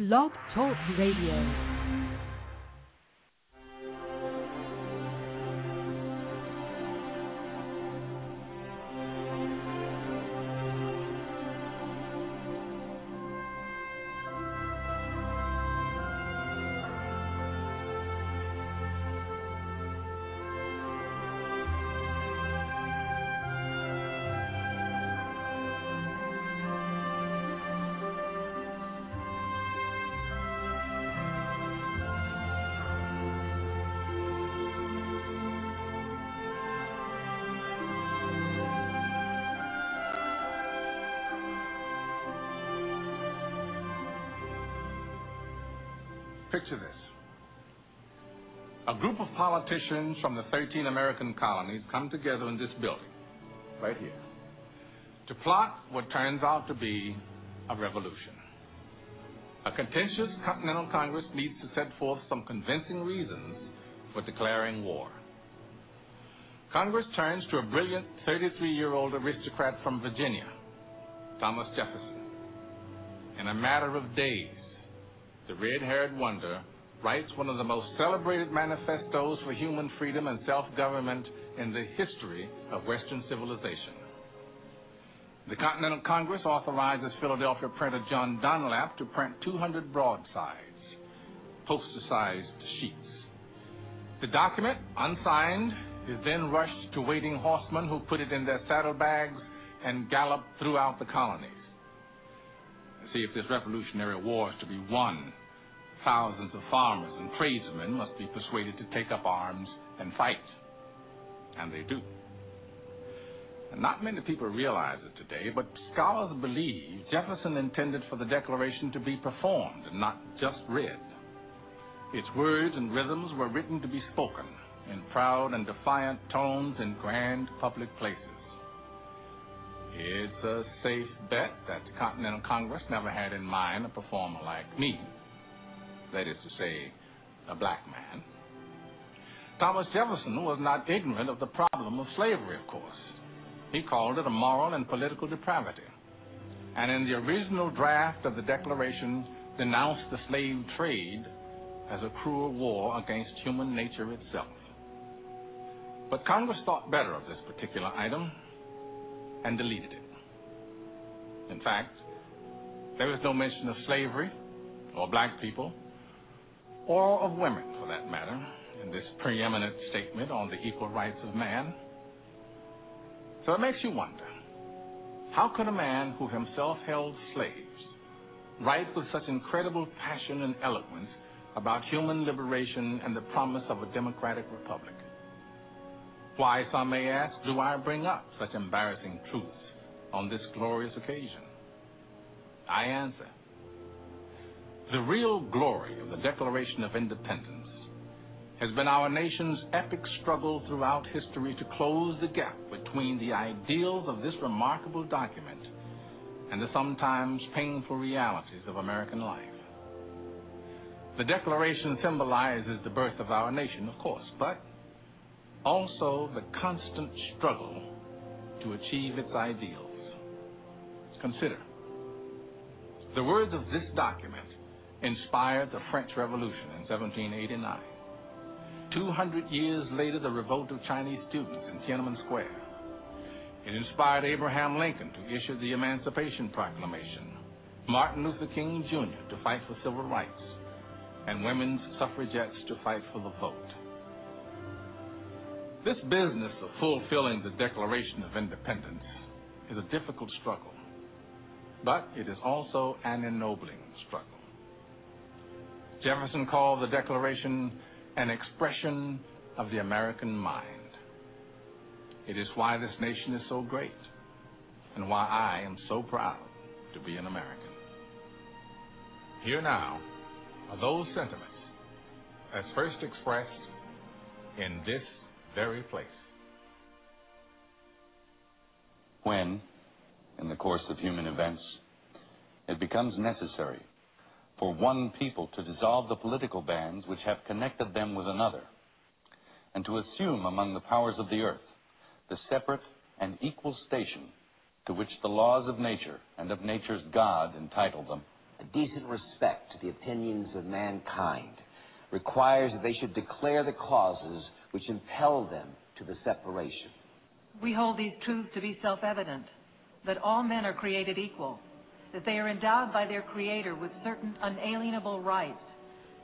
Blog Talk Radio. Politicians from the 13 American colonies come together in this building, right here, to plot what turns out to be a revolution. A contentious Continental Congress needs to set forth some convincing reasons for declaring war. Congress turns to a brilliant 33 year old aristocrat from Virginia, Thomas Jefferson. In a matter of days, the red haired wonder, writes one of the most celebrated manifestos for human freedom and self government in the history of Western civilization. The Continental Congress authorizes Philadelphia printer John Dunlap to print 200 broadsides, poster sized sheets. The document, unsigned, is then rushed to waiting horsemen who put it in their saddlebags and gallop throughout the colonies. See if this revolutionary war is to be won Thousands of farmers and tradesmen must be persuaded to take up arms and fight. And they do. And not many people realize it today, but scholars believe Jefferson intended for the Declaration to be performed and not just read. Its words and rhythms were written to be spoken in proud and defiant tones in grand public places. It's a safe bet that the Continental Congress never had in mind a performer like me that is to say, a black man. Thomas Jefferson was not ignorant of the problem of slavery, of course. He called it a moral and political depravity. And in the original draft of the Declaration, denounced the slave trade as a cruel war against human nature itself. But Congress thought better of this particular item and deleted it. In fact, there was no mention of slavery or black people or of women for that matter, in this preeminent statement on the equal rights of man. So it makes you wonder how could a man who himself held slaves write with such incredible passion and eloquence about human liberation and the promise of a democratic republic? Why, some may ask, do I bring up such embarrassing truths on this glorious occasion? I answer the real glory of the Declaration of Independence has been our nation's epic struggle throughout history to close the gap between the ideals of this remarkable document and the sometimes painful realities of American life. The Declaration symbolizes the birth of our nation, of course, but also the constant struggle to achieve its ideals. Consider the words of this document inspired the French Revolution in 1789. 200 years later, the revolt of Chinese students in Tiananmen Square. It inspired Abraham Lincoln to issue the Emancipation Proclamation, Martin Luther King Jr. to fight for civil rights, and women's suffragettes to fight for the vote. This business of fulfilling the Declaration of Independence is a difficult struggle, but it is also an ennobling struggle. Jefferson called the Declaration an expression of the American mind. It is why this nation is so great and why I am so proud to be an American. Here now are those sentiments as first expressed in this very place. When, in the course of human events, it becomes necessary for one people to dissolve the political bands which have connected them with another, and to assume among the powers of the earth the separate and equal station to which the laws of nature and of nature's God entitle them, a decent respect to the opinions of mankind, requires that they should declare the causes which impel them to the separation. We hold these truths to be self-evident, that all men are created equal, that they are endowed by their Creator with certain unalienable rights,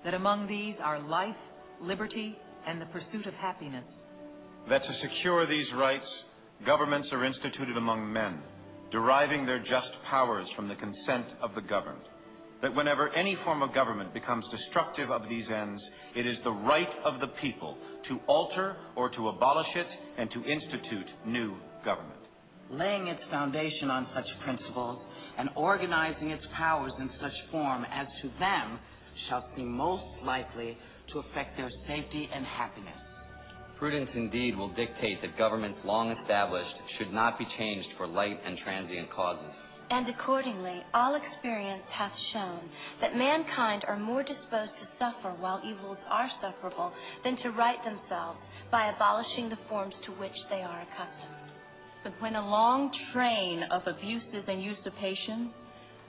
that among these are life, liberty, and the pursuit of happiness. That to secure these rights, governments are instituted among men, deriving their just powers from the consent of the governed. That whenever any form of government becomes destructive of these ends, it is the right of the people to alter or to abolish it and to institute new government. Laying its foundation on such principles and organizing its powers in such form as to them shall seem most likely to affect their safety and happiness. Prudence indeed will dictate that governments long established should not be changed for light and transient causes. And accordingly, all experience hath shown that mankind are more disposed to suffer while evils are sufferable than to right themselves by abolishing the forms to which they are accustomed. When a long train of abuses and usurpations,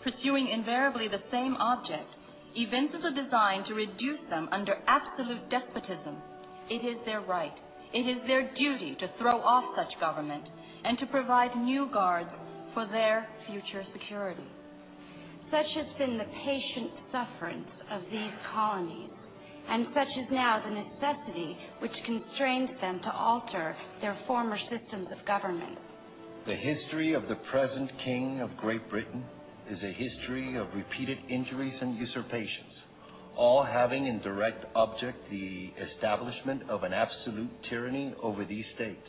pursuing invariably the same object, evinces a design to reduce them under absolute despotism, it is their right, it is their duty to throw off such government and to provide new guards for their future security. Such has been the patient sufferance of these colonies, and such is now the necessity which constrains them to alter their former systems of government. The history of the present King of Great Britain is a history of repeated injuries and usurpations, all having in direct object the establishment of an absolute tyranny over these states.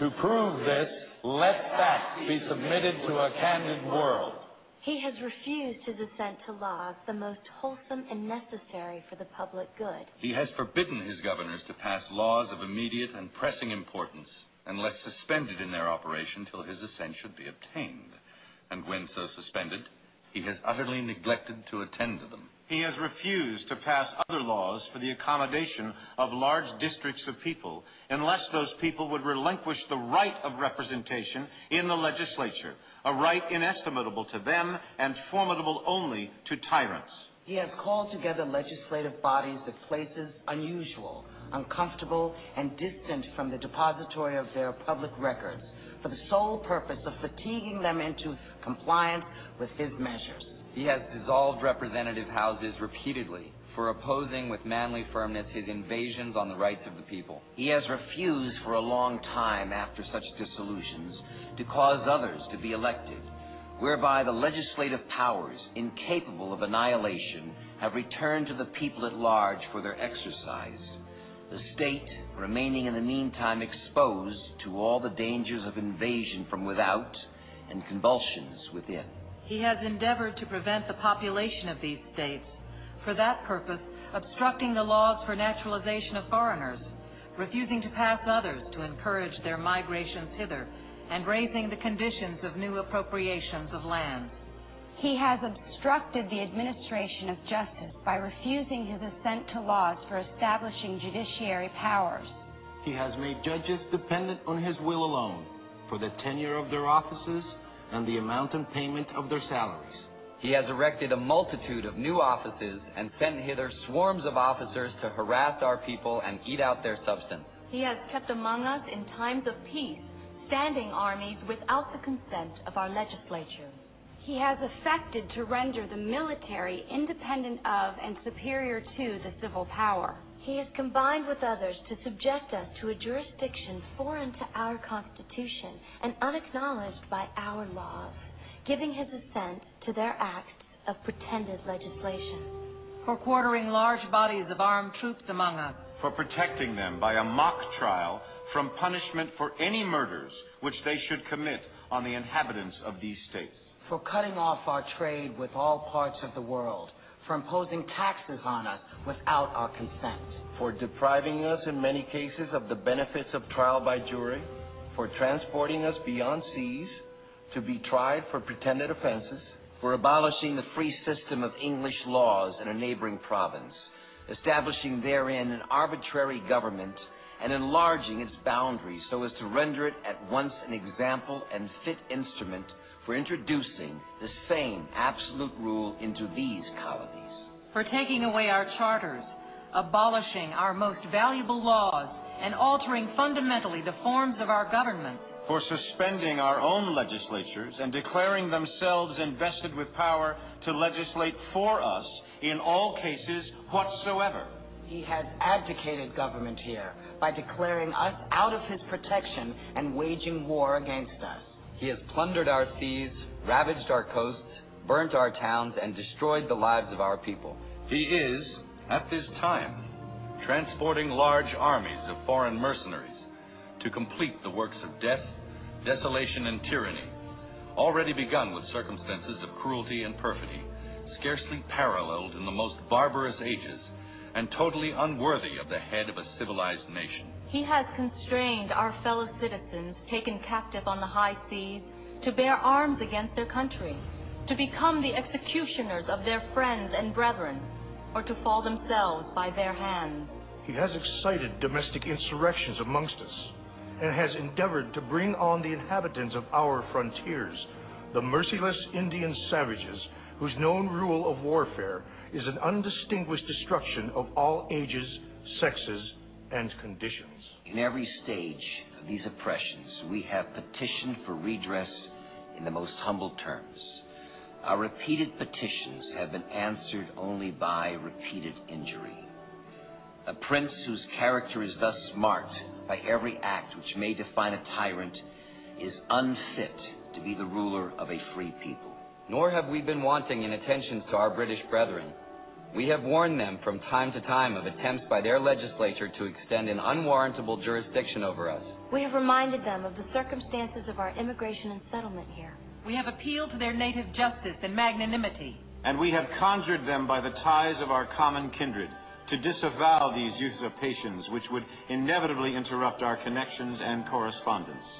To prove this, let facts be submitted to a candid world. He has refused his assent to laws the most wholesome and necessary for the public good. He has forbidden his governors to pass laws of immediate and pressing importance, unless suspended in their operation till his assent should be obtained. And when so suspended, he has utterly neglected to attend to them. He has refused to pass other laws for the accommodation of large districts of people unless those people would relinquish the right of representation in the legislature, a right inestimable to them and formidable only to tyrants. He has called together legislative bodies at places unusual, uncomfortable, and distant from the depository of their public records for the sole purpose of fatiguing them into compliance with his measures. He has dissolved representative houses repeatedly for opposing with manly firmness his invasions on the rights of the people. He has refused for a long time after such dissolutions to cause others to be elected, whereby the legislative powers, incapable of annihilation, have returned to the people at large for their exercise. The state, remaining in the meantime exposed to all the dangers of invasion from without and convulsions within. He has endeavored to prevent the population of these states, for that purpose obstructing the laws for naturalization of foreigners, refusing to pass others to encourage their migrations hither, and raising the conditions of new appropriations of land. He has obstructed the administration of justice by refusing his assent to laws for establishing judiciary powers. He has made judges dependent on his will alone for the tenure of their offices and the amount and payment of their salaries. He has erected a multitude of new offices and sent hither swarms of officers to harass our people and eat out their substance. He has kept among us in times of peace standing armies without the consent of our legislature. He has affected to render the military independent of and superior to the civil power. He has combined with others to subject us to a jurisdiction foreign to our Constitution and unacknowledged by our laws, giving his assent to their acts of pretended legislation. For quartering large bodies of armed troops among us. For protecting them by a mock trial from punishment for any murders which they should commit on the inhabitants of these states. For cutting off our trade with all parts of the world, for imposing taxes on us without our consent. For depriving us in many cases of the benefits of trial by jury, for transporting us beyond seas to be tried for pretended offenses, for abolishing the free system of English laws in a neighboring province, establishing therein an arbitrary government and enlarging its boundaries so as to render it at once an example and fit instrument for for introducing the same absolute rule into these colonies. For taking away our charters, abolishing our most valuable laws, and altering fundamentally the forms of our government. For suspending our own legislatures and declaring themselves invested with power to legislate for us in all cases whatsoever. He has abdicated government here by declaring us out of his protection and waging war against us. He has plundered our seas, ravaged our coasts, burnt our towns, and destroyed the lives of our people. He is, at this time, transporting large armies of foreign mercenaries to complete the works of death, desolation, and tyranny, already begun with circumstances of cruelty and perfidy, scarcely paralleled in the most barbarous ages, and totally unworthy of the head of a civilized nation. He has constrained our fellow citizens taken captive on the high seas to bear arms against their country, to become the executioners of their friends and brethren, or to fall themselves by their hands. He has excited domestic insurrections amongst us, and has endeavored to bring on the inhabitants of our frontiers, the merciless Indian savages, whose known rule of warfare is an undistinguished destruction of all ages, sexes, and conditions. In every stage of these oppressions, we have petitioned for redress in the most humble terms. Our repeated petitions have been answered only by repeated injury. A prince whose character is thus marked by every act which may define a tyrant is unfit to be the ruler of a free people. Nor have we been wanting in attentions to our British brethren. We have warned them from time to time of attempts by their legislature to extend an unwarrantable jurisdiction over us. We have reminded them of the circumstances of our immigration and settlement here. We have appealed to their native justice and magnanimity. And we have conjured them by the ties of our common kindred to disavow these usurpations which would inevitably interrupt our connections and correspondence.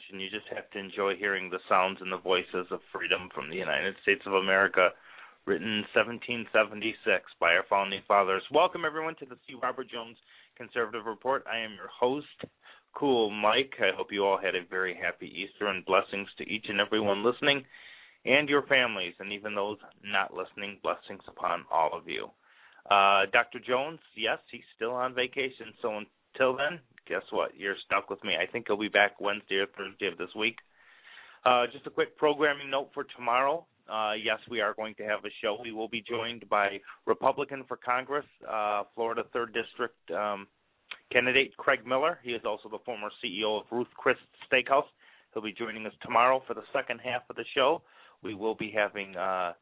Declaration. You just have to enjoy hearing the sounds and the voices of freedom from the United States of America, written in 1776 by our founding fathers. Welcome, everyone, to the C. Robert Jones Conservative Report. I am your host, Cool Mike. I hope you all had a very happy Easter and blessings to each and every one listening and your families, and even those not listening, blessings upon all of you. Uh, Dr. Jones, yes, he's still on vacation. So until then, guess what? You're stuck with me. I think he'll be back Wednesday or Thursday of this week. Uh, just a quick programming note for tomorrow. Uh, yes, we are going to have a show. We will be joined by Republican for Congress, uh, Florida 3rd District um, candidate Craig Miller. He is also the former CEO of Ruth's Chris Steakhouse. He'll be joining us tomorrow for the second half of the show we will be having uh,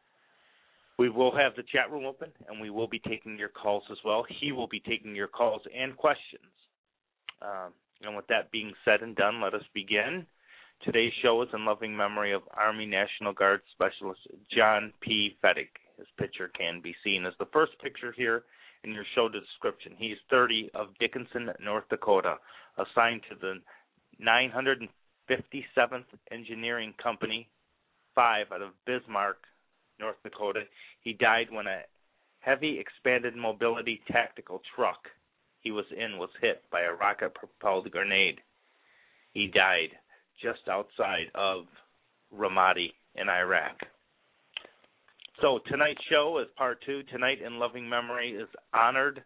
We will have the chat room open, and we will be taking your calls as well. He will be taking your calls and questions. Um, and with that being said and done, let us begin. Today's show is in loving memory of Army National Guard Specialist Jon P. Fettig. His picture can be seen as the first picture here in your show description. He's 30 of Dickinson, North Dakota, assigned to the 957th Engineering Company, 5 out of Bismarck, North Dakota. He died when a heavy expanded mobility tactical truck he was in was hit by a rocket propelled grenade. He died just outside of Ramadi in Iraq. So tonight's show is part two. Tonight in loving memory is honored.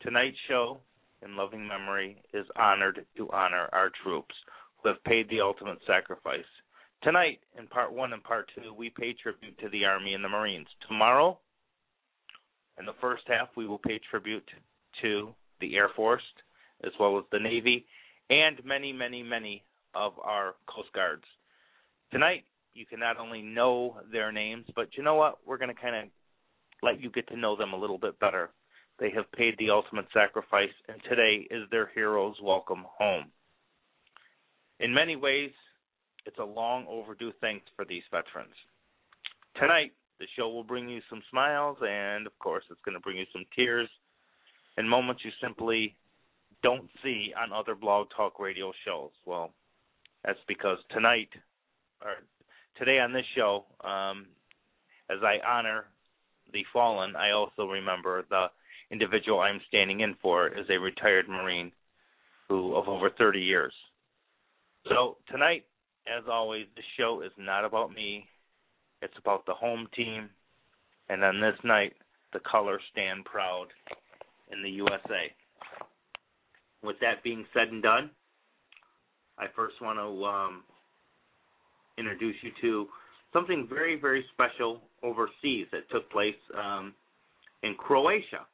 Tonight's show in loving memory is honored to honor our troops who have paid the ultimate sacrifice. Tonight, in part one and part two, we pay tribute to the Army and the Marines. Tomorrow, in the first half, we will pay tribute to the Air Force as well as the Navy and many, many, many of our Coast Guards. Tonight, you can not only know their names, but you know what? We're going to kind of let you get to know them a little bit better. They have paid the ultimate sacrifice, and today is their heroes' welcome home. In many ways, it's a long overdue thanks for these veterans. Tonight, the show will bring you some smiles, and of course, it's going to bring you some tears and moments you simply don't see on other blog talk radio shows. Well, that's because tonight, or today on this show, um, as I honor the fallen, I also remember the individual I'm standing in for is a retired Marine who of over 30 years. So tonight, as always, the show is not about me. It's about the home team. And on this night, the colors stand proud in the USA. With that being said and done, I first want to um, introduce you to something very, very special overseas that took place um, in Croatia.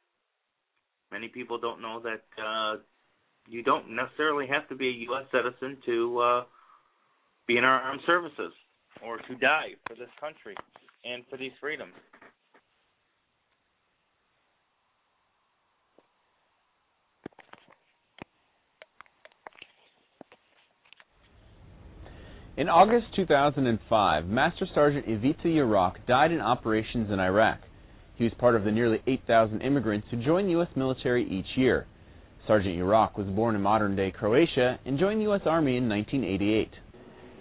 Many people don't know that uh, you don't necessarily have to be a U.S. citizen to uh, be in our armed services or to die for this country and for these freedoms. In August 2005, Master Sergeant Ivica Jerak died in operations in Iraq. He was part of the nearly 8,000 immigrants who join the U.S. military each year. Sergeant Jerak was born in modern-day Croatia and joined the U.S. Army in 1988.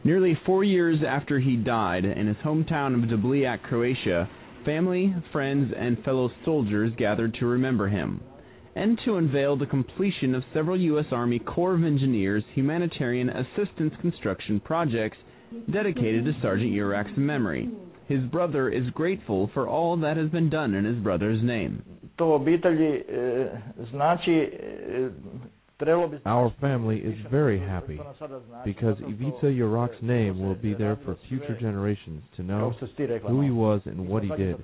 Nearly four years after he died in his hometown of Dobljak, Croatia, family, friends, and fellow soldiers gathered to remember him and to unveil the completion of several U.S. Army Corps of Engineers humanitarian assistance construction projects dedicated to Sergeant Jerak's memory. His brother is grateful for all that has been done in his brother's name. Our family is very happy because Ivica Jerak's name will be there for future generations to know who he was and what he did.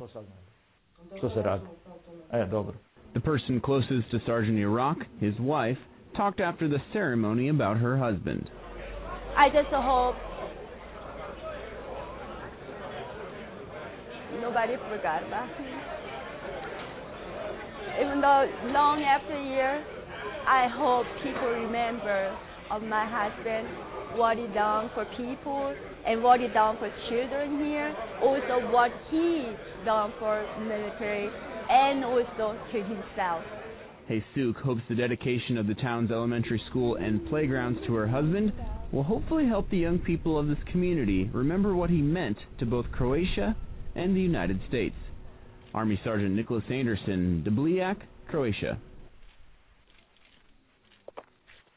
The person closest to Sergeant Jerak, his wife, talked after the ceremony about her husband. I just hope nobody forgot about him. Even though long after years, I hope people remember of my husband, what he done for people, and what he done for children here. Also, what he done for military and also to himself. Jesus hopes the dedication of the town's elementary school and playgrounds to her husband will hopefully help the young people of this community remember what he meant to both Croatia and the United States. Army Sergeant Nicholas Anderson, Dobljak, Croatia.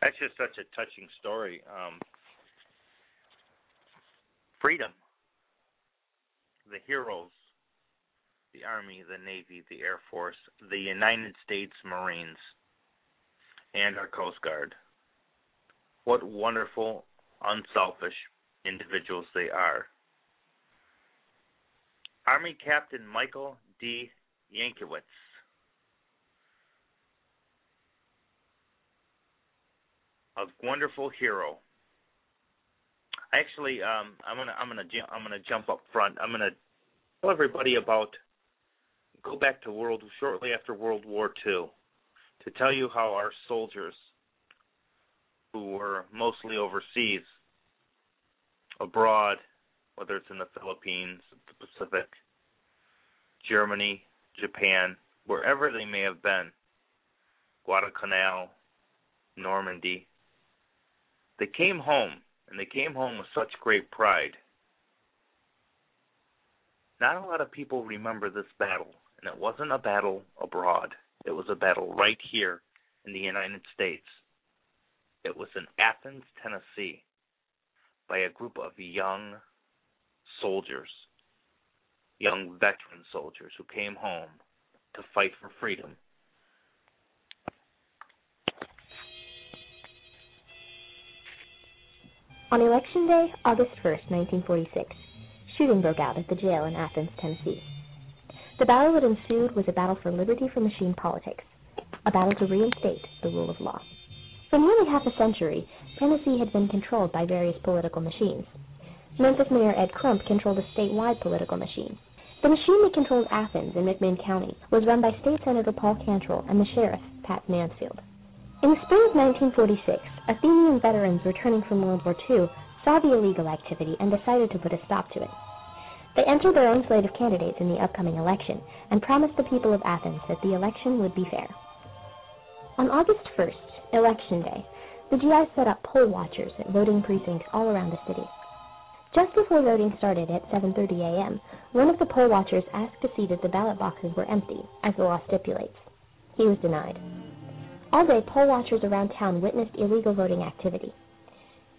That's just such a touching story. Um, freedom, the heroes the Army, the Navy, the Air Force, the United States Marines, and our Coast Guard. What wonderful, unselfish individuals they are. Army Captain Michael D. Jankiewicz. A wonderful hero. Actually, um, I'm gonna I'm gonna I'm gonna jump up front. I'm gonna tell everybody about go back to world shortly after World War II to tell you how our soldiers, who were mostly overseas, abroad, whether it's in the Philippines, the Pacific, Germany, Japan, wherever they may have been, Guadalcanal, Normandy, they came home, and they came home with such great pride. Not a lot of people remember this battle, and it wasn't a battle abroad. It was a battle right here in the United States. It was in Athens, Tennessee, by a group of young soldiers, young veteran soldiers who came home to fight for freedom. On Election Day, August 1st, 1946, shooting broke out at the jail in Athens, Tennessee. The battle that ensued was a battle for liberty from machine politics, a battle to reinstate the rule of law. For nearly half a century, Tennessee had been controlled by various political machines. Memphis Mayor Ed Crump controlled a statewide political machine. The machine that controlled Athens in McMinn County was run by State Senator Paul Cantrell and the sheriff, Pat Mansfield. In the spring of 1946, Athenian veterans returning from World War II saw the illegal activity and decided to put a stop to it. They entered their own slate of candidates in the upcoming election and promised the people of Athens that the election would be fair. On August 1st, Election Day, the G.I. set up poll watchers at voting precincts all around the city. Just before voting started at 7:30 a.m., one of the poll watchers asked to see that the ballot boxes were empty, as the law stipulates. He was denied. All day, poll watchers around town witnessed illegal voting activity.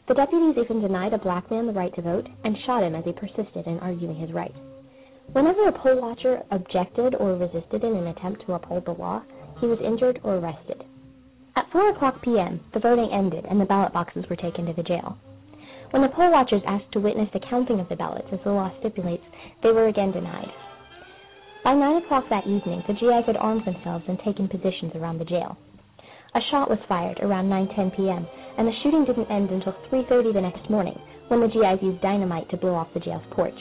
The deputies even denied a black man the right to vote and shot him as he persisted in arguing his right. Whenever a poll watcher objected or resisted in an attempt to uphold the law, he was injured or arrested. At 4 o'clock p.m., the voting ended and the ballot boxes were taken to the jail. When the poll watchers asked to witness the counting of the ballots as the law stipulates, they were again denied. By 9 o'clock that evening, the GIs had armed themselves and taken positions around the jail. A shot was fired around 9:10 p.m and the shooting didn't end until 3.30 the next morning, when the GIs used dynamite to blow off the jail's porch.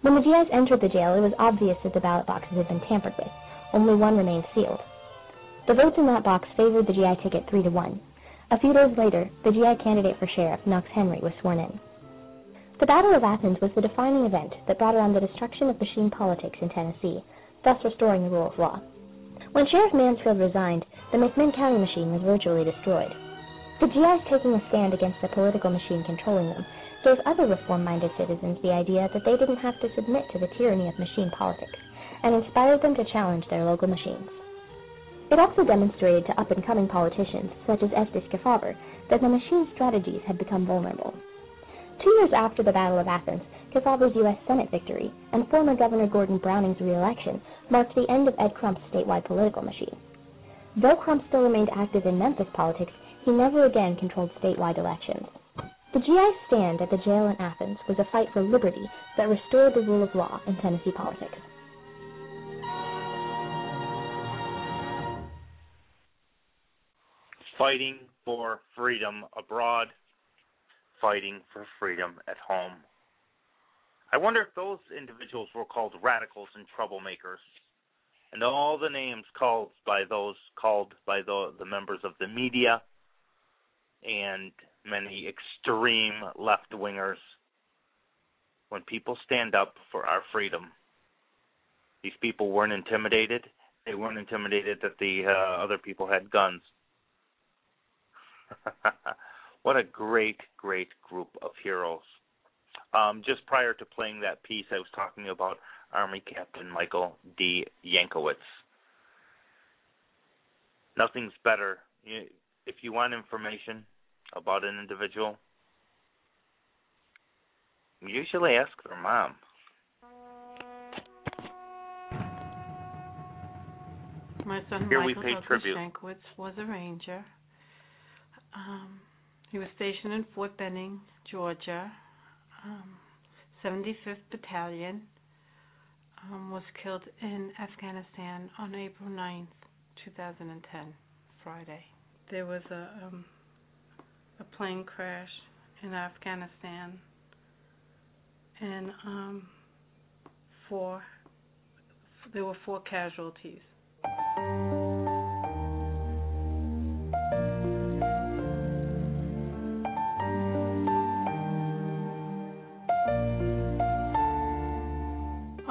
When the GIs entered the jail, it was obvious that the ballot boxes had been tampered with. Only one remained sealed. The votes in that box favored the GI ticket 3 to 1. A few days later, the GI candidate for sheriff, Knox Henry, was sworn in. The Battle of Athens was the defining event that brought around the destruction of machine politics in Tennessee, thus restoring the rule of law. When Sheriff Mansfield resigned, the McMinn County machine was virtually destroyed. The GIs taking a stand against the political machine controlling them gave other reform-minded citizens the idea that they didn't have to submit to the tyranny of machine politics, and inspired them to challenge their local machines. It also demonstrated to up-and-coming politicians, such as Estes Kefauver, that the machine strategies had become vulnerable. Two years after the Battle of Athens, Kefauver's U.S. Senate victory and former Governor Gordon Browning's reelection marked the end of Ed Crump's statewide political machine. Though Crump still remained active in Memphis politics, he never again controlled statewide elections. The GI stand at the jail in Athens was a fight for liberty that restored the rule of law in Tennessee politics. Fighting for freedom abroad, fighting for freedom at home. I wonder if those individuals were called radicals and troublemakers. And all the names called by those called by the, the members of the media, and many extreme left wingers when people stand up for our freedom. These people weren't intimidated. They weren't intimidated that the uh, other people had guns. what a great, great group of heroes. Um, just prior to playing that piece, I was talking about Army Captain Michael D. Jankiewicz. Nothing's better if you want information about an individual, usually ask their mom. My son Here Michael we pay tribute. Jankiewicz was a ranger. Um, he was stationed in Fort Benning, Georgia. Um, 75th Battalion um, was killed in Afghanistan on April 9th, 2010, Friday there was a um, a plane crash in Afghanistan, and um, four there were four casualties.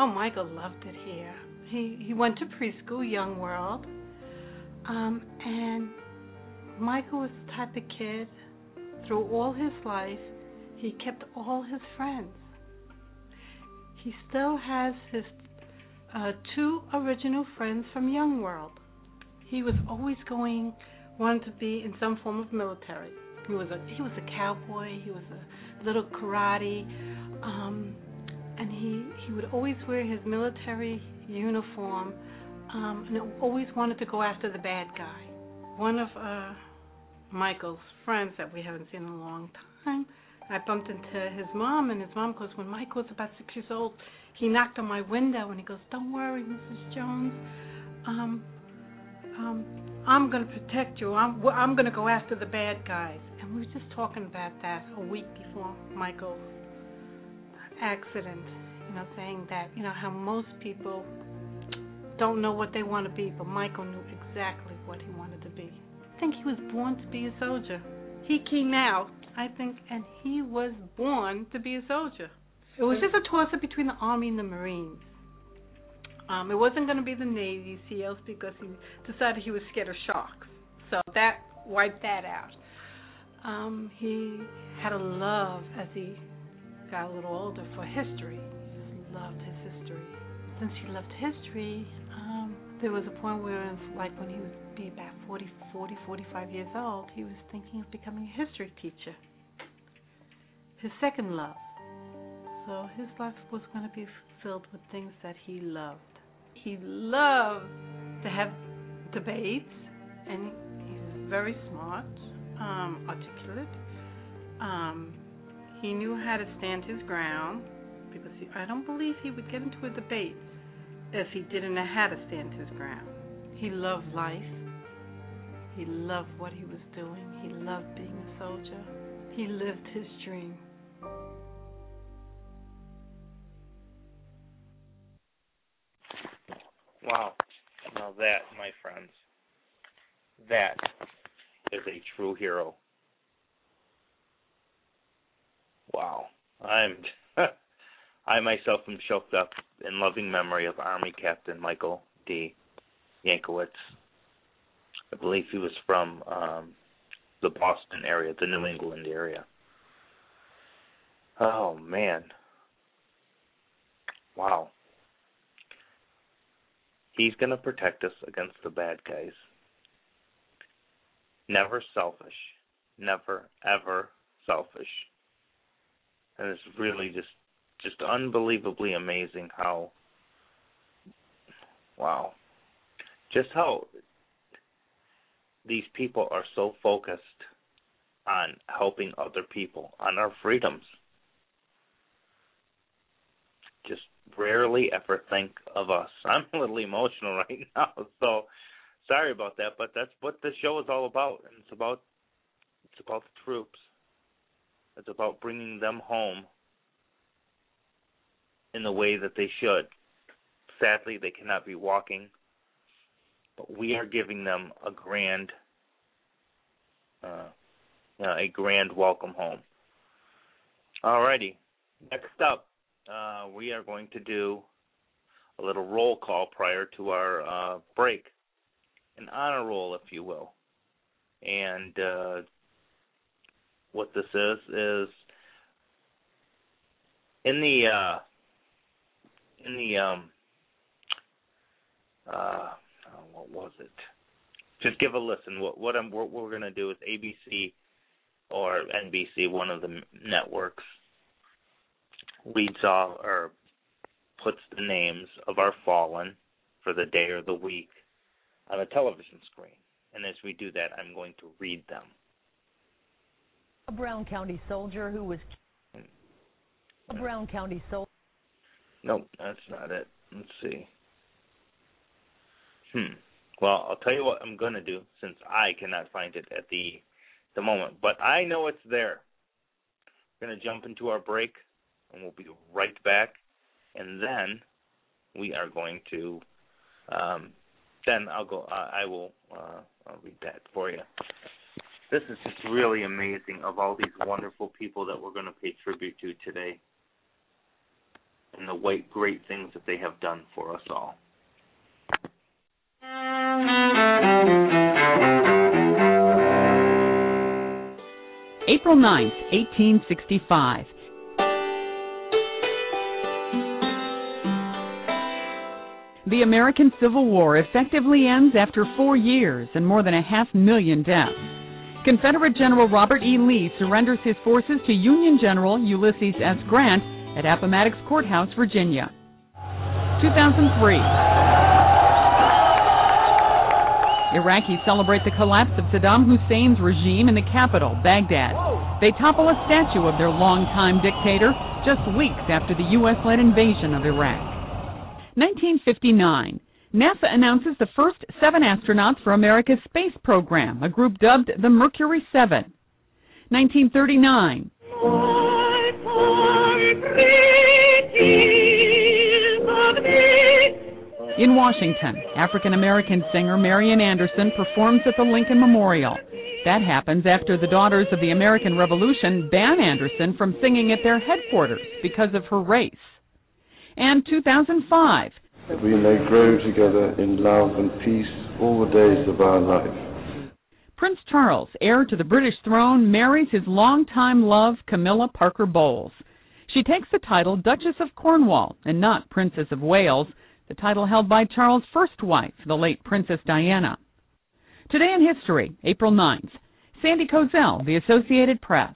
Michael loved it here. He he went to preschool, Young World, um, and Michael was the type of kid. Through all his life, he kept all his friends. He still has his uh, two original friends from Young World. He was always going, wanted to be in some form of military. He was a he was a cowboy. He was a little karate. Um, and he he would always wear his military uniform um and always wanted to go after the bad guy. One of uh michael's friends that we haven't seen in a long time i bumped into his mom and his mom goes when michael was about six years old he knocked on my window and he goes don't worry mrs jones. Um um i'm going to protect you. I'm i'm going to go after the bad guys and we were just talking about that a week before michael accident, you know, saying that, you know, how most people don't know what they want to be, but Michael knew exactly what he wanted to be. I think he was born to be a soldier. He came out, I think, and he was born to be a soldier. It was just a toss up between the Army and the Marines. Um, it wasn't going to be the Navy SEALs because he decided he was scared of sharks. So that wiped that out. Um, he had a love as he got a little older for history. Loved his history. Since he loved history, um, there was a point where, like when he would be about 40, 40, 45 years old, he was thinking of becoming a history teacher. His second love. So his life was going to be filled with things that he loved. He loved to have debates, and he's very smart, um, articulate. Um, he knew how to stand his ground because he, I don't believe he would get into a debate if he didn't know how to stand his ground. He loved life. He loved what he was doing. He loved being a soldier. He lived his dream. Wow. Now that, my friends, that is a true hero. Wow. I'm I myself am choked up in loving memory of Army Captain Michael D. Jankiewicz. I believe he was from um the Boston area, the New England area. Oh man. Wow. He's going to protect us against the bad guys. Never selfish. Never ever selfish and it's really just just unbelievably amazing how wow. Just how these people are so focused on helping other people on our freedoms. Just rarely ever think of us. I'm a little emotional right now so sorry about that but that's what the show is all about and it's about it's about the troops it's about bringing them home in the way that they should. Sadly, they cannot be walking, but we are giving them a grand, uh, know, a grand welcome home. Alrighty, next up, uh, we are going to do a little roll call prior to our uh, break, an honor roll, if you will, and uh, what this is is in the uh, in the um uh what was it? Just give a listen. What what I'm what we're gonna do is ABC or NBC, one of the networks, reads off or puts the names of our fallen for the day or the week on a television screen. And as we do that, I'm going to read them. A Brown County soldier who was a Brown County soldier. Nope, that's not it. Let's see. Hmm. Well, I'll tell you what I'm gonna do since I cannot find it at the the moment, but I know it's there. We're gonna jump into our break, and we'll be right back. And then, we are going to. Um, then I'll go. Uh, I will. Uh, I'll read that for you. This is just really amazing of all these wonderful people that we're going to pay tribute to today, and the white great things that they have done for us all. April 9th, 1865. The American Civil War effectively ends after four years and more than a half million deaths. Confederate General Robert E. Lee surrenders his forces to Union General Ulysses S. Grant at Appomattox Courthouse, Virginia. 2003. Iraqis celebrate the collapse of Saddam Hussein's regime in the capital, Baghdad. They topple a statue of their longtime dictator just weeks after the U.S. led invasion of Iraq. 1959. NASA announces the first seven astronauts for America's space program, a group dubbed the Mercury 7. 1939. In Washington, African American singer Marian Anderson performs at the Lincoln Memorial. That happens after the Daughters of the American Revolution ban Anderson from singing at their headquarters because of her race. And 2005. We may grow together in love and peace all the days of our life. Prince Charles, heir to the British throne, marries his longtime love, Camilla Parker Bowles. She takes the title Duchess of Cornwall and not Princess of Wales the title held by Charles' first wife, the late Princess Diana. Today in History, April 9th. Sandy Kozel, The Associated Press.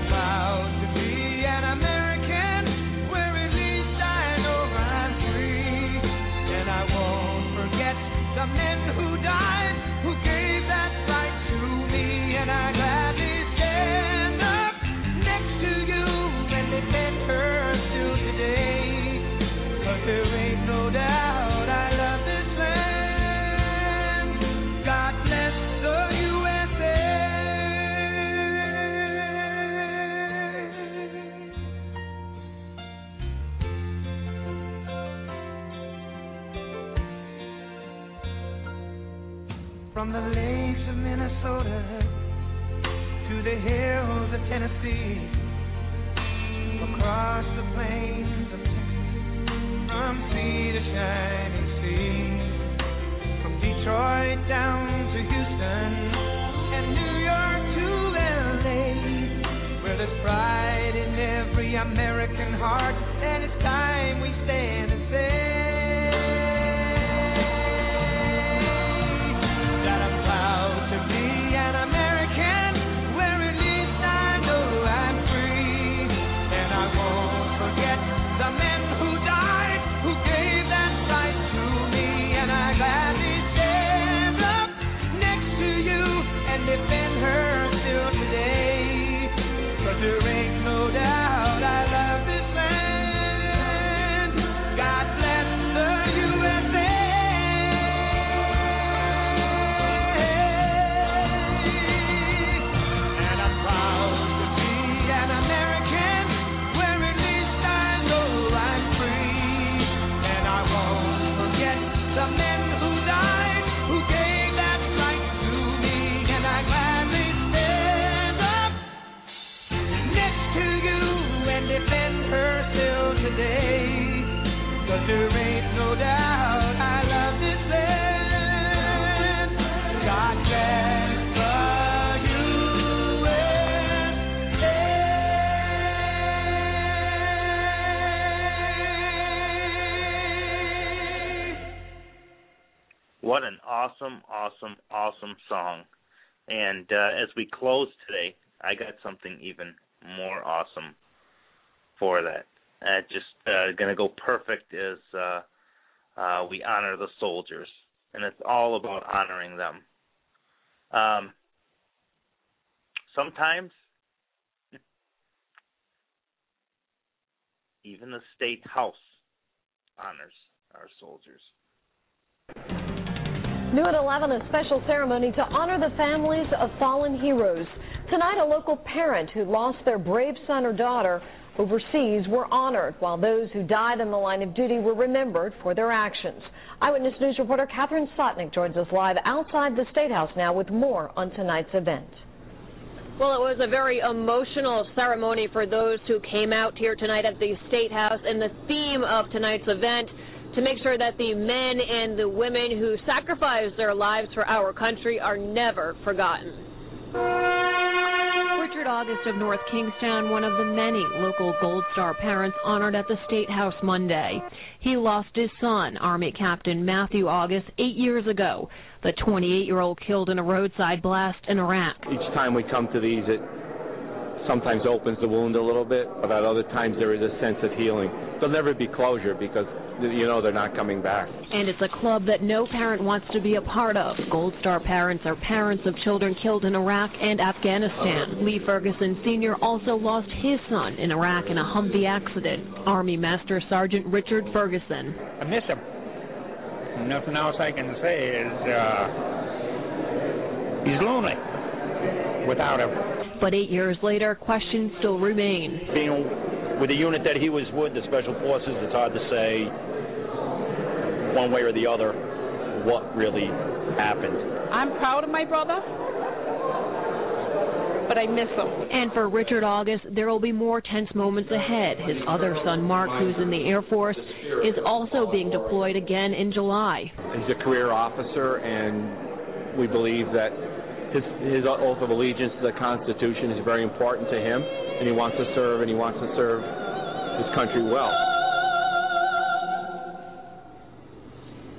And From the lakes of Minnesota to the hills of Tennessee, across the plains of Texas, from sea to shining sea, from Detroit down to Houston and New York to LA, where there's pride in every American heart, awesome, awesome, awesome song. And uh, as we close today, I got something even more awesome for that. Uh, just uh, gonna go perfect is uh, uh, we honor the soldiers, and it's all about honoring them. Um, sometimes even the state house honors our soldiers. New at 11, a special ceremony to honor the families of fallen heroes. Tonight, a local parent who lost their brave son or daughter overseas were honored, while those who died in the line of duty were remembered for their actions. Eyewitness News reporter Catherine Sotnick joins us live outside the State House now with more on tonight's event. Well, it was a very emotional ceremony for those who came out here tonight at the State House, and the theme of tonight's event to make sure that the men and the women who sacrificed their lives for our country are never forgotten. Richard August of North Kingstown, one of the many local Gold Star parents honored at the State House Monday. He lost his son, Army Captain Matthew August, eight years ago. The 28-year-old killed in a roadside blast in Iraq. Each time we come to these, it sometimes opens the wound a little bit, but at other times there is a sense of healing. There'll never be closure because you know they're not coming back. And it's a club that no parent wants to be a part of. Gold Star parents are parents of children killed in Iraq and Afghanistan. Lee Ferguson Sr. also lost his son in Iraq in a Humvee accident. Army Master Sergeant Richard Ferguson. I miss him. Nothing else I can say is uh, he's lonely without him. But eight years later, questions still remain. Being with the unit that he was with, the Special Forces, it's hard to say one way or the other what really happened. I'm proud of my brother, but I miss him. And for Richard August, there will be more tense moments ahead. His other son, Mark, who's in the Air Force, is also being deployed again in July. He's a career officer, and we believe that his, his oath of allegiance to the Constitution is very important to him, and he wants to serve, and he wants to serve his country well.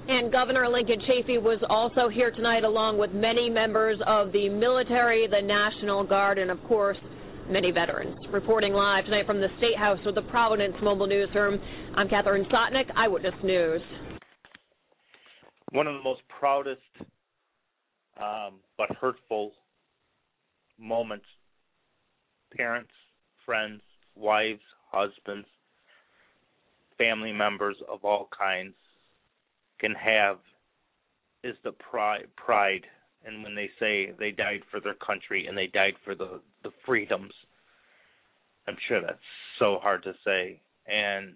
And Governor Lincoln Chafee was also here tonight, along with many members of the military, the National Guard, and of course, many veterans. Reporting live tonight from the State House with the Providence Mobile Newsroom, I'm Catherine Sotnick, Eyewitness News. One of the most proudest um, but hurtful moments. Parents, friends, wives, husbands, family members of all kinds can have is the pride pride and when they say they died for their country and they died for the the freedoms. I'm sure that's so hard to say. And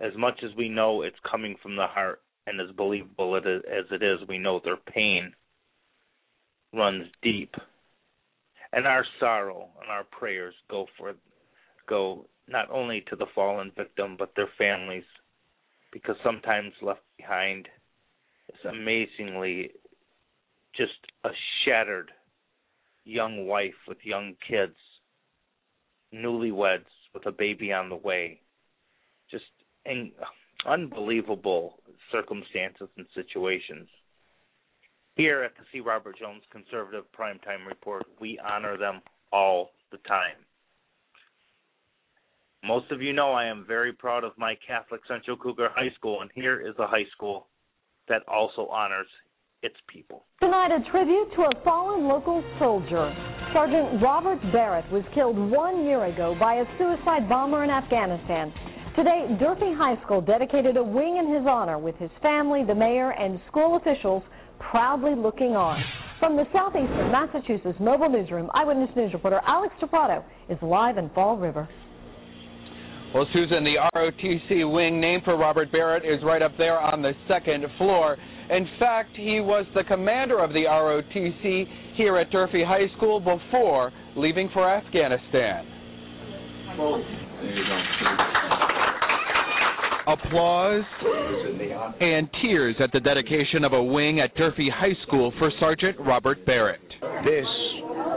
as much as we know it's coming from the heart and as believable it is, as it is we know their pain runs deep. And our sorrow and our prayers go for go not only to the fallen victim but their families because sometimes left behind is amazingly just a shattered young wife with young kids, newlyweds with a baby on the way, just in, unbelievable circumstances and situations. Here at the C. Robert Jones Conservative Primetime Report, we honor them all the time. Most of you know I am very proud of my Catholic Central Cougar High School, and here is a high school that also honors its people. Tonight, a tribute to a fallen local soldier. Sergeant Robert Barrett was killed one year ago by a suicide bomber in Afghanistan. Today, Durfee High School dedicated a wing in his honor with his family, the mayor, and school officials proudly looking on. From the southeastern Massachusetts Mobile Newsroom, Eyewitness News reporter Alex Toprado is live in Fall River. Well, Susan, the ROTC wing named for Robert Barrett is right up there on the second floor. In fact, he was the commander of the ROTC here at Durfee High School before leaving for Afghanistan. Applause and tears at the dedication of a wing at Durfee High School for Sergeant Robert Barrett. This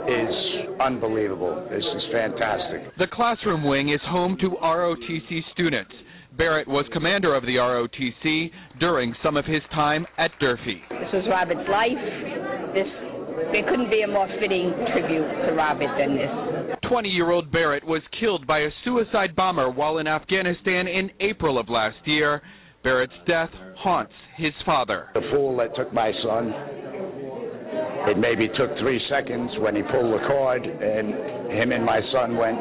is unbelievable. This is fantastic. The classroom wing is home to ROTC students. Barrett was commander of the ROTC during some of his time at Durfee. This was Robert's life. This there couldn't be a more fitting tribute to Robert than this. 20 year old Barrett was killed by a suicide bomber while in Afghanistan in April of last year. Barrett's death haunts his father. The fool that took my son, it maybe took three seconds when he pulled the cord, and him and my son went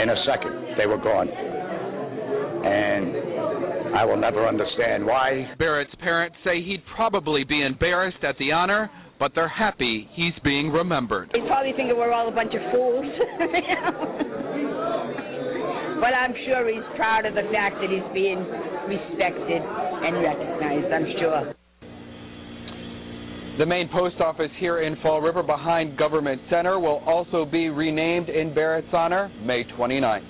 in a second. They were gone. And I will never understand why. Barrett's parents say he'd probably be embarrassed at the honor, but they're happy he's being remembered. They probably think we're all a bunch of fools. but I'm sure he's proud of the fact that he's being respected and recognized, I'm sure. The main post office here in Fall River behind Government Center will also be renamed in Barrett's honor May 29th.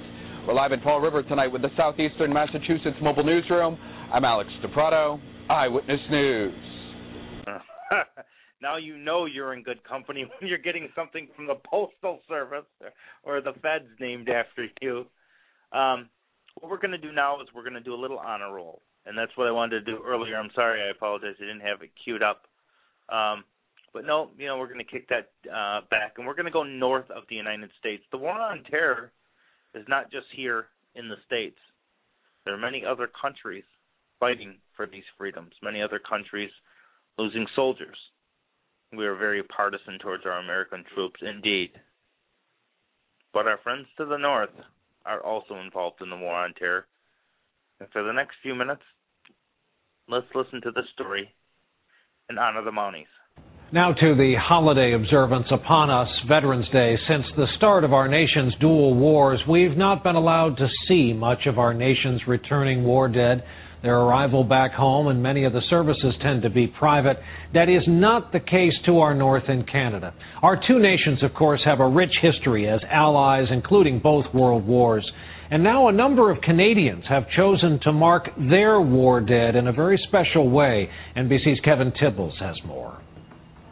We're live in Fall River tonight with the Southeastern Massachusetts Mobile Newsroom. I'm Alex DePrato, Eyewitness News. now you know you're in good company when you're getting something from the Postal Service or the Feds named after you. Um, what we're going to do now is we're going to do a little honor roll, and that's what I wanted to do earlier. I'm sorry, I apologize, I didn't have it queued up. Um, but no, you know, we're going to kick that uh, back, and we're going to go north of the United States. The war on terror is not just here in the States. There are many other countries fighting for these freedoms, many other countries losing soldiers. We are very partisan towards our American troops, indeed. But our friends to the north are also involved in the war on terror. And for the next few minutes, let's listen to the story and honor the Mounties. Now to the holiday observance upon us, Veterans Day. Since the start of our nation's dual wars, we've not been allowed to see much of our nation's returning war dead. Their arrival back home and many of the services tend to be private. That is not the case to our north in Canada. Our two nations, of course, have a rich history as allies, including both world wars. And now a number of Canadians have chosen to mark their war dead in a very special way. NBC's Kevin Tibbles has more.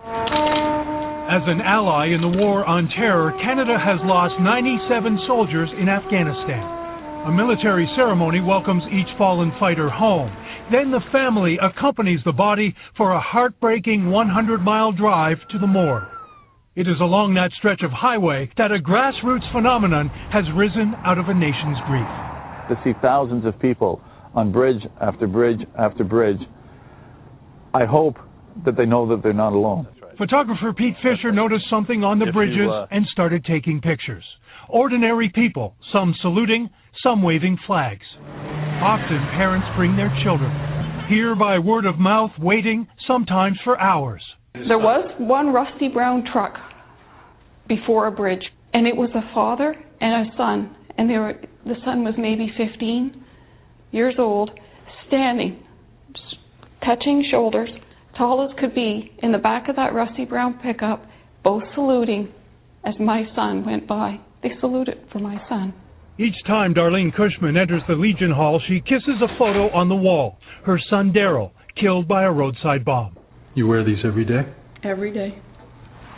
As an ally in the war on terror, Canada has lost 97 soldiers in Afghanistan. A military ceremony welcomes each fallen fighter home. Then the family accompanies the body for a heartbreaking 100 mile drive to the morgue. It is along that stretch of highway that a grassroots phenomenon has risen out of a nation's grief. To see thousands of people on bridge after bridge after bridge, I hope that they know that they're not alone. Photographer Pete Fisher noticed something on the If bridges you, uh, and started taking pictures. Ordinary people, some saluting, some waving flags. Often parents bring their children, here by word of mouth, waiting sometimes for hours. There was one rusty brown truck before a bridge, and it was a father and a son, and they were the son was maybe 15 years old, standing, touching shoulders, tall as could be, in the back of that rusty brown pickup, both saluting as my son went by. They saluted for my son. Each time Darlene Cushman enters the Legion Hall, she kisses a photo on the wall. Her son Daryl, killed by a roadside bomb. You wear these every day? Every day.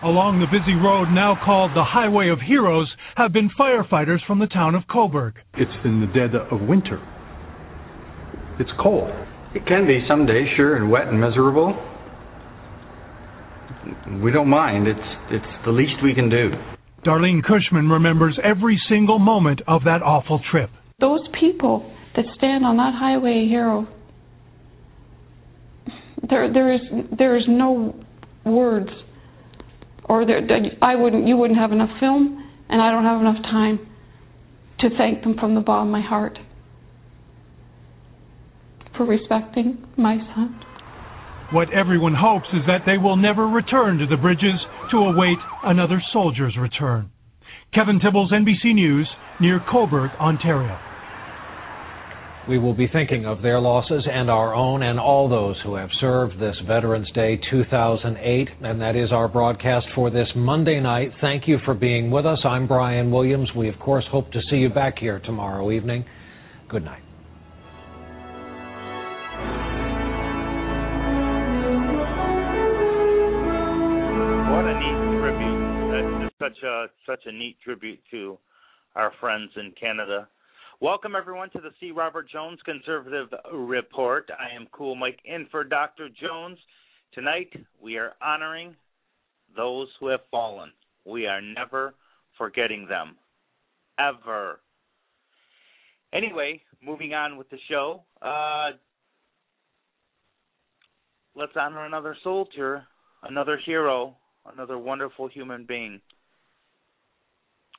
Along the busy road now called the Highway of Heroes have been firefighters from the town of Cobourg. It's in the dead of winter. It's cold. It can be some days, sure, and wet and miserable. We don't mind. It's it's the least we can do. Darlene Cushman remembers every single moment of that awful trip. Those people that stand on that highway hero, there there is there is no words, or there, I wouldn't you wouldn't have enough film, and I don't have enough time to thank them from the bottom of my heart for respecting my son. What everyone hopes is that they will never return to the bridges to await another soldier's return. Kevin Tibbles, NBC News, near Cobourg, Ontario. We will be thinking of their losses and our own and all those who have served this Veterans Day 2008. And that is our broadcast for this Monday night. Thank you for being with us. I'm Brian Williams. We, of course, hope to see you back here tomorrow evening. Good night. Such a such a neat tribute to our friends in Canada. Welcome, everyone, to the C. Robert Jones Conservative Report. I am Cool Mike in for Dr. Jones. Tonight, we are honoring those who have fallen. We are never forgetting them. Ever. Anyway, moving on with the show. Uh, let's honor another soldier, another hero, another wonderful human being,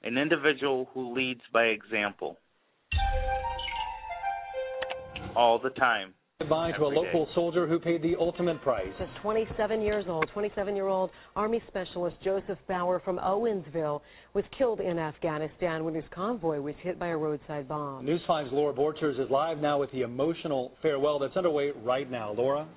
an individual who leads by example all the time. Goodbye to a local day. soldier who paid the ultimate price. Just 27 years old, 27-year-old Army Specialist Joseph Bauer from Owensville was killed in Afghanistan when his convoy was hit by a roadside bomb. News 5's Laura Borchers is live now with the emotional farewell that's underway right now. Laura?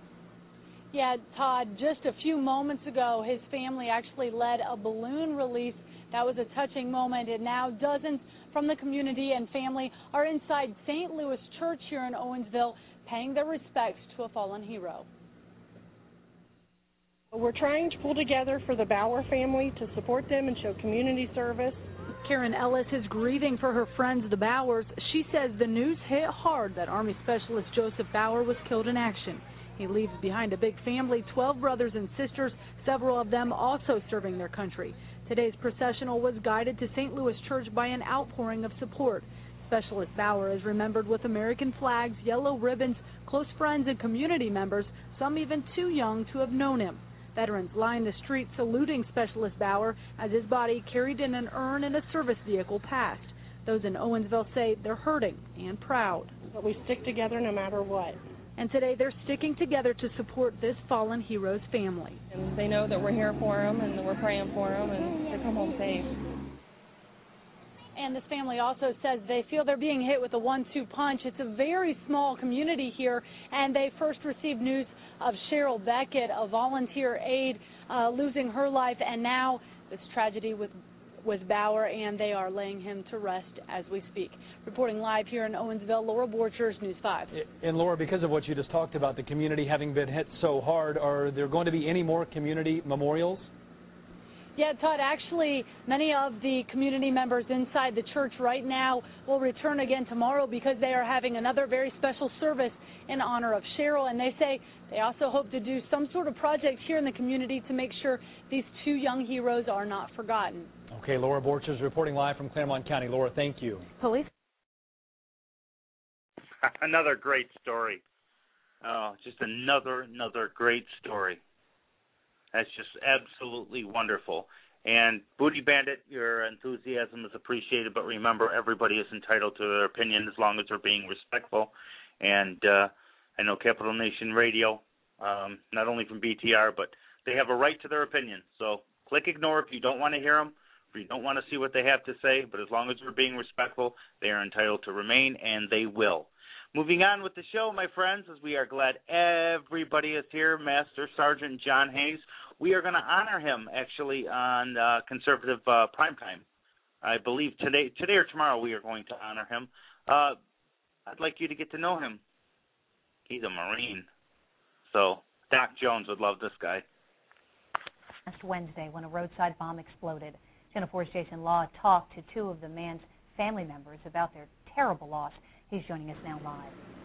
Yeah, Todd, just a few moments ago, his family actually led a balloon release. That was a touching moment, and now dozens from the community and family are inside St. Louis Church here in Owensville paying their respects to a fallen hero. We're trying to pull together for the Bauer family to support them and show community service. Karen Ellis is grieving for her friends, the Bauers. She says the news hit hard that Army Specialist Joseph Bauer was killed in action. He leaves behind a big family, 12 brothers and sisters, several of them also serving their country. Today's processional was guided to St. Louis Church by an outpouring of support. Specialist Bauer is remembered with American flags, yellow ribbons, close friends, and community members, some even too young to have known him. Veterans lined the streets saluting Specialist Bauer as his body carried in an urn in a service vehicle passed. Those in Owensville say they're hurting and proud. But we stick together no matter what. And today they're sticking together to support this fallen hero's family. And they know that we're here for them and that we're praying for them and to come home safe. And this family also says they feel they're being hit with a one-two punch. It's a very small community here, and they first received news of Cheryl Beckett, a volunteer aide, uh, losing her life, and now this tragedy with with Bauer, and they are laying him to rest as we speak. Reporting live here in Owensville, Laura Borchers, News 5. And Laura, because of what you just talked about, the community having been hit so hard, are there going to be any more community memorials? Yeah, Todd, actually, many of the community members inside the church right now will return again tomorrow because they are having another very special service in honor of Cheryl. And they say they also hope to do some sort of project here in the community to make sure these two young heroes are not forgotten. Okay, Laura Borchers reporting live from Clermont County. Laura, thank you. Police. another great story. Oh, just another another great story. That's just absolutely wonderful. And Booty Bandit, your enthusiasm is appreciated, but remember, everybody is entitled to their opinion as long as they're being respectful. And uh, I know Capital Nation Radio, um, not only from BTR, but they have a right to their opinion. So click ignore if you don't want to hear them, you don't want to see what they have to say. But as long as they're being respectful, they are entitled to remain, and they will. Moving on with the show, my friends, as we are glad everybody is here. Master Sergeant John Hayes we are going to honor him actually on uh, conservative uh, primetime. I believe today, today or tomorrow, we are going to honor him. Uh, I'd like you to get to know him. He's a Marine, so Doc Jones would love this guy. Last Wednesday, when a roadside bomb exploded, Channel 4 station Law talked to two of the man's family members about their terrible loss. He's joining us now live.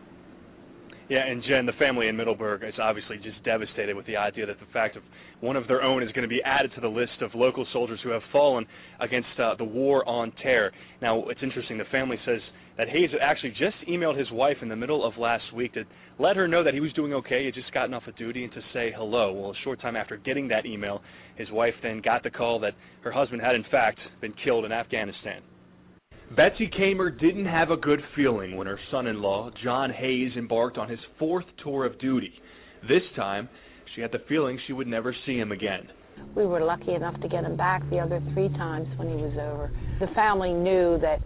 Yeah, and Jen, the family in Middleburg is obviously just devastated with the idea that the fact of one of their own is going to be added to the list of local soldiers who have fallen against uh, the war on terror. Now, it's interesting. The family says that Hayes actually just emailed his wife in the middle of last week to let her know that he was doing okay. He had just gotten off of duty and to say hello. Well, a short time after getting that email, his wife then got the call that her husband had, in fact, been killed in Afghanistan. Betsy Kamer didn't have a good feeling when her son-in-law, John Hayes, embarked on his fourth tour of duty. This time, she had the feeling she would never see him again. We were lucky enough to get him back the other three times when he was over. The family knew that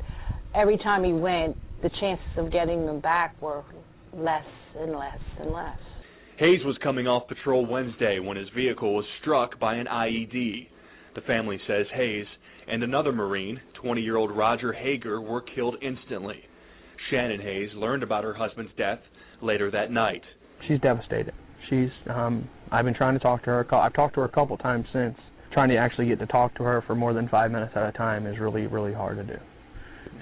every time he went, the chances of getting him back were less and less and less. Hayes was coming off patrol Wednesday when his vehicle was struck by an IED. The family says Hayes and another Marine, 20 year old Roger Hager, were killed instantly. Shannon Hayes learned about her husband's death later that night. She's devastated. She's um I've been trying to talk to her. I've talked to her a couple times since. Trying to actually get to talk to her for more than 5 minutes at a time is really really hard to do.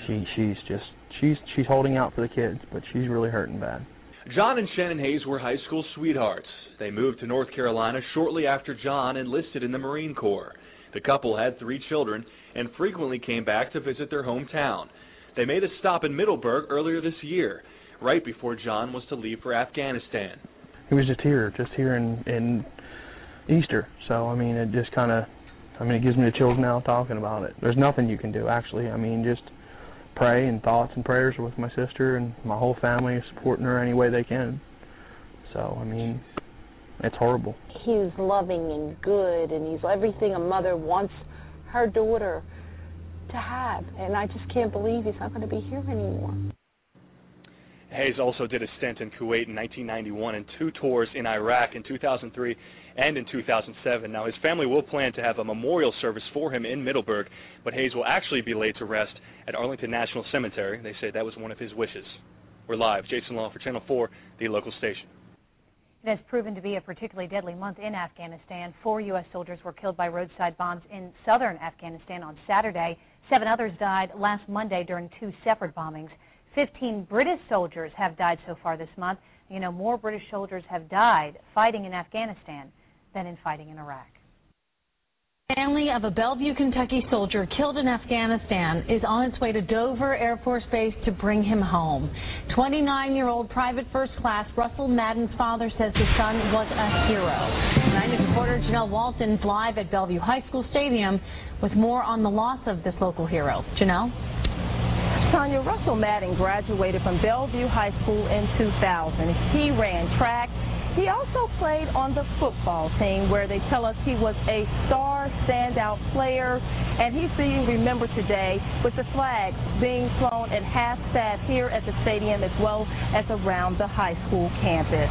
she she's just she's she's holding out for the kids, but she's really hurting bad. John and Shannon Hayes were high school sweethearts. They moved to North Carolina shortly after John enlisted in the Marine Corps. The couple had three children and frequently came back to visit their hometown. They made a stop in Middleburg earlier this year, right before John was to leave for Afghanistan. He was just here, just here in in Easter. So I mean, it just kind of, I mean, it gives me the chills now talking about it. There's nothing you can do actually. I mean, just pray and thoughts and prayers with my sister and my whole family, supporting her any way they can. So I mean, it's horrible. He's loving and good, and he's everything a mother wants her daughter to have. And I just can't believe he's not going to be here anymore. Hayes also did a stint in Kuwait in 1991 and two tours in Iraq in 2003 and in 2007. Now, his family will plan to have a memorial service for him in Middleburg, but Hayes will actually be laid to rest at Arlington National Cemetery. They say that was one of his wishes. We're live. Jason Law for Channel 4, the local station. It has proven to be a particularly deadly month in Afghanistan. Four U.S. soldiers were killed by roadside bombs in southern Afghanistan on Saturday. Seven others died last Monday during two separate bombings. Fifteen British soldiers have died so far this month. You know, more British soldiers have died fighting in Afghanistan than in fighting in Iraq. Family of a Bellevue, Kentucky soldier killed in Afghanistan is on its way to Dover Air Force Base to bring him home. 29-year-old Private First Class Russell Madden's father says his son was a hero. 90 reporter Janelle Walton's live at Bellevue High School Stadium with more on the loss of this local hero. Janelle? Tanya Russell Madden graduated from Bellevue High School in 2000. He ran track he also played on the football team where they tell us he was a star standout player, and he's being remembered today with the flag being flown at half staff here at the stadium as well as around the high school campus.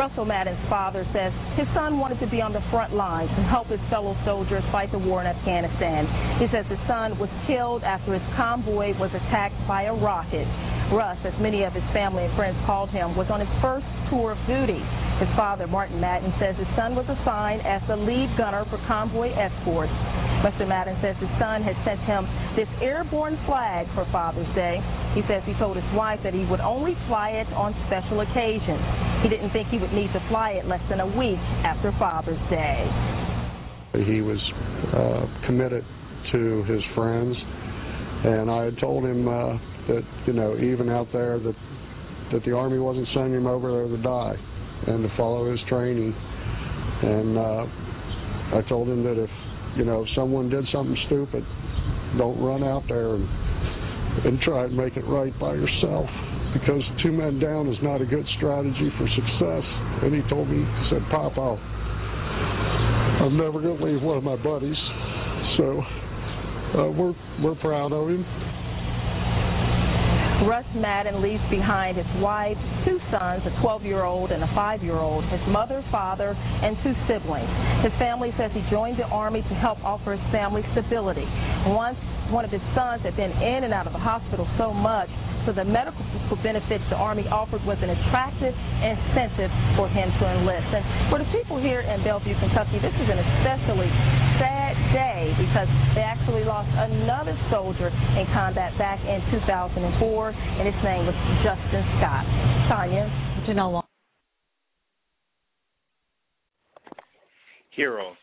Russell Madden's father says his son wanted to be on the front lines and help his fellow soldiers fight the war in Afghanistan. He says his son was killed after his convoy was attacked by a rocket. Russ, as many of his family and friends called him, was on his first tour of duty. His father, Martin Madden, says his son was assigned as the lead gunner for convoy escorts. Mr. Madden says his son had sent him this airborne flag for Father's Day. He says he told his wife that he would only fly it on special occasions. He didn't think he would need to fly it less than a week after Father's Day. He was uh, committed to his friends, and I had told him uh, that you know even out there that that the army wasn't sending him over there to die and to follow his training. And uh I told him that if you know if someone did something stupid don't run out there and and try and make it right by yourself because two men down is not a good strategy for success. And he told me he said pop I'll I'm never going to leave one of my buddies. So uh, we're we're proud of him Russ Madden leaves behind his wife, two sons, a 12-year-old and a 5-year-old, his mother, father, and two siblings. His family says he joined the Army to help offer his family stability. Once one of his sons had been in and out of the hospital so much, so the medical benefits the Army offered was an attractive incentive for him to enlist. And for the people here in Bellevue, Kentucky, this is an especially sad day because they actually lost another soldier in combat back in 2004, and his name was Justin Scott. Tanya. Janelle. Heroes.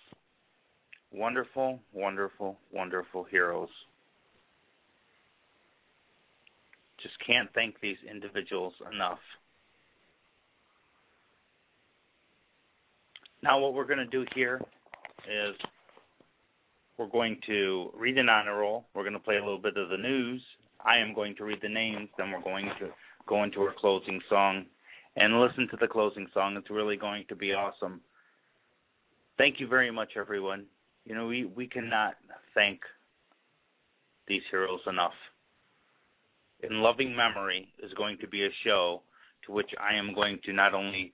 Wonderful, wonderful, wonderful heroes. Just can't thank these individuals enough. Now, what we're going to do here is we're going to read an honor roll. We're going to play a little bit of the news. I am going to read the names. Then we're going to go into our closing song and listen to the closing song. It's really going to be awesome. Thank you very much, everyone. You know, we, we cannot thank these heroes enough. In Loving Memory is going to be a show to which I am going to not only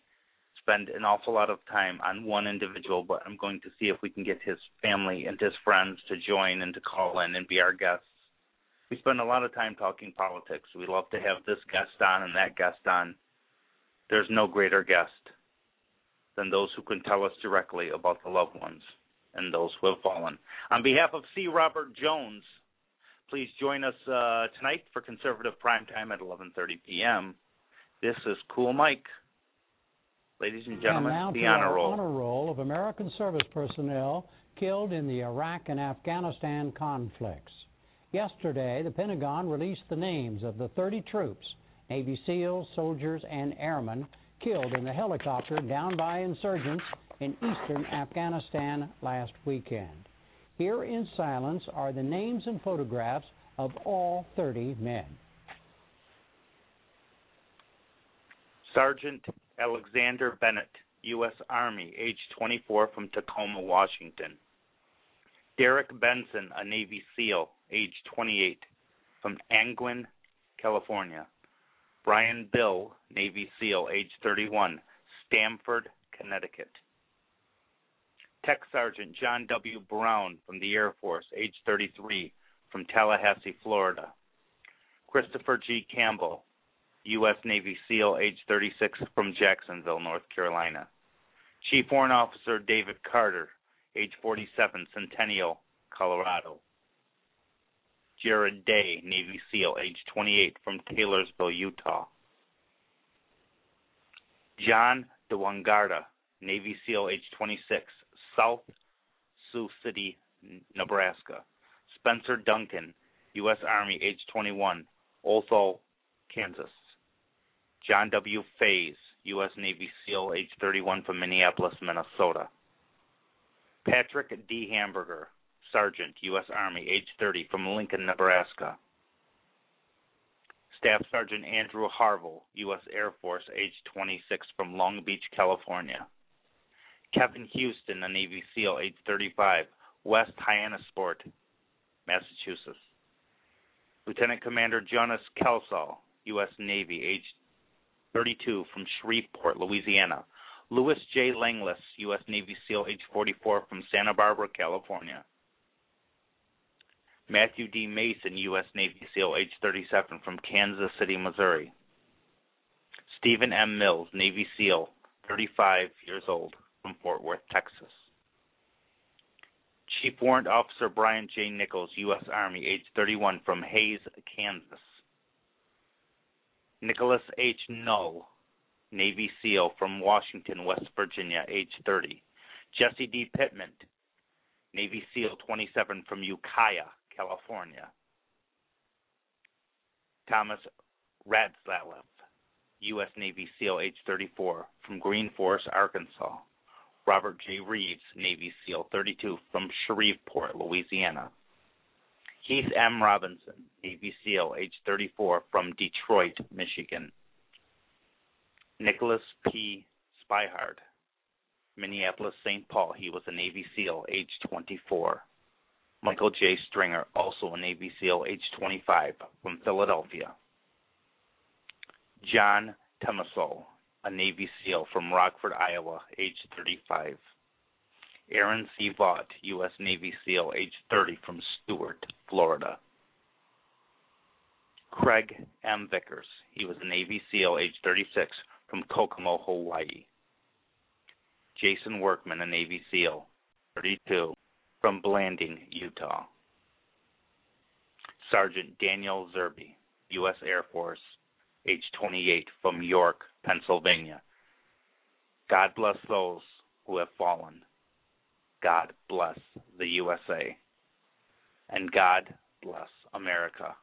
spend an awful lot of time on one individual, but I'm going to see if we can get his family and his friends to join and to call in and be our guests. We spend a lot of time talking politics. We love to have this guest on and that guest on. There's no greater guest than those who can tell us directly about the loved ones and those who have fallen. On behalf of C. Robert Jones, Please join us uh, tonight for conservative prime time at 11:30 p.m. This is Cool Mike. Ladies and gentlemen, and the honor roll. honor roll of American service personnel killed in the Iraq and Afghanistan conflicts. Yesterday, the Pentagon released the names of the 30 troops, Navy SEALs, soldiers, and airmen killed in the helicopter down by insurgents in eastern Afghanistan last weekend. Here in silence are the names and photographs of all 30 men. Sergeant Alexander Bennett, U.S. Army, age 24, from Tacoma, Washington. Darrik Benson, a Navy SEAL, age 28, from Angwin, California. Brian Bill, Navy SEAL, age 31, Stamford, Connecticut. Tech Sergeant John W. Brown from the Air Force, age 33, from Tallahassee, Florida. Christopher G. Campbell, U.S. Navy SEAL, age 36, from Jacksonville, North Carolina. Chief Warrant Officer David Carter, age 47, Centennial, Colorado. Jared Day, Navy SEAL, age 28, from Taylorsville, Utah. John Douangdara, Navy SEAL, age 26, South Sioux City, Nebraska. Spencer Duncan, U.S. Army, age 21, Olathe, Kansas. John W. Faze, U.S. Navy SEAL, age 31, from Minneapolis, Minnesota. Patrick D. Hamburger, Sergeant, U.S. Army, age 30, from Lincoln, Nebraska. Staff Sergeant Andrew Harvell, U.S. Air Force, age 26, from Long Beach, California. Kevin Houston, a Navy SEAL, age 35, West Hyannisport, Massachusetts. Lieutenant Commander Jonas Kelsall, U.S. Navy, age 32, from Shreveport, Louisiana. Louis J. Langlais, U.S. Navy SEAL, age 44, from Santa Barbara, California. Matthew D. Mason, U.S. Navy SEAL, age 37, from Kansas City, Missouri. Stephen M. Mills, Navy SEAL, 35 years old, from Fort Worth, Texas. Chief Warrant Officer Bryan J. Nichols, U.S. Army, age 31, from Hays, Kansas. Nicholas H. Null, Navy SEAL, from Washington, West Virginia, age 30. Jesse D. Pittman, Navy SEAL 27, from Ukiah, California. Thomas Ratzlaff, U.S. Navy SEAL, age 34, from Green Forest, Arkansas. Robert J. Reeves, Navy SEAL 32, from Shreveport, Louisiana. Keith M. Robinson, Navy SEAL, age 34, from Detroit, Michigan. Nicholas P. Spehar, Minneapolis, St. Paul. He was a Navy SEAL, age 24. Michael J. Stringer, also a Navy SEAL, age 25, from Philadelphia. John Tumilson, a Navy SEAL from Rockford, Iowa, age 35. Aaron C. Vaughn, U.S. Navy SEAL, age 30, from Stuart, Florida. Craig M. Vickers, he was a Navy SEAL, age 36, from Kokomo, Hawaii. Jason Workman, a Navy SEAL, 32, from Blanding, Utah. Sergeant Daniel Zerbe, U.S. Air Force, age 28, from York, Pennsylvania. God bless those who have fallen. God bless the USA. And God bless America.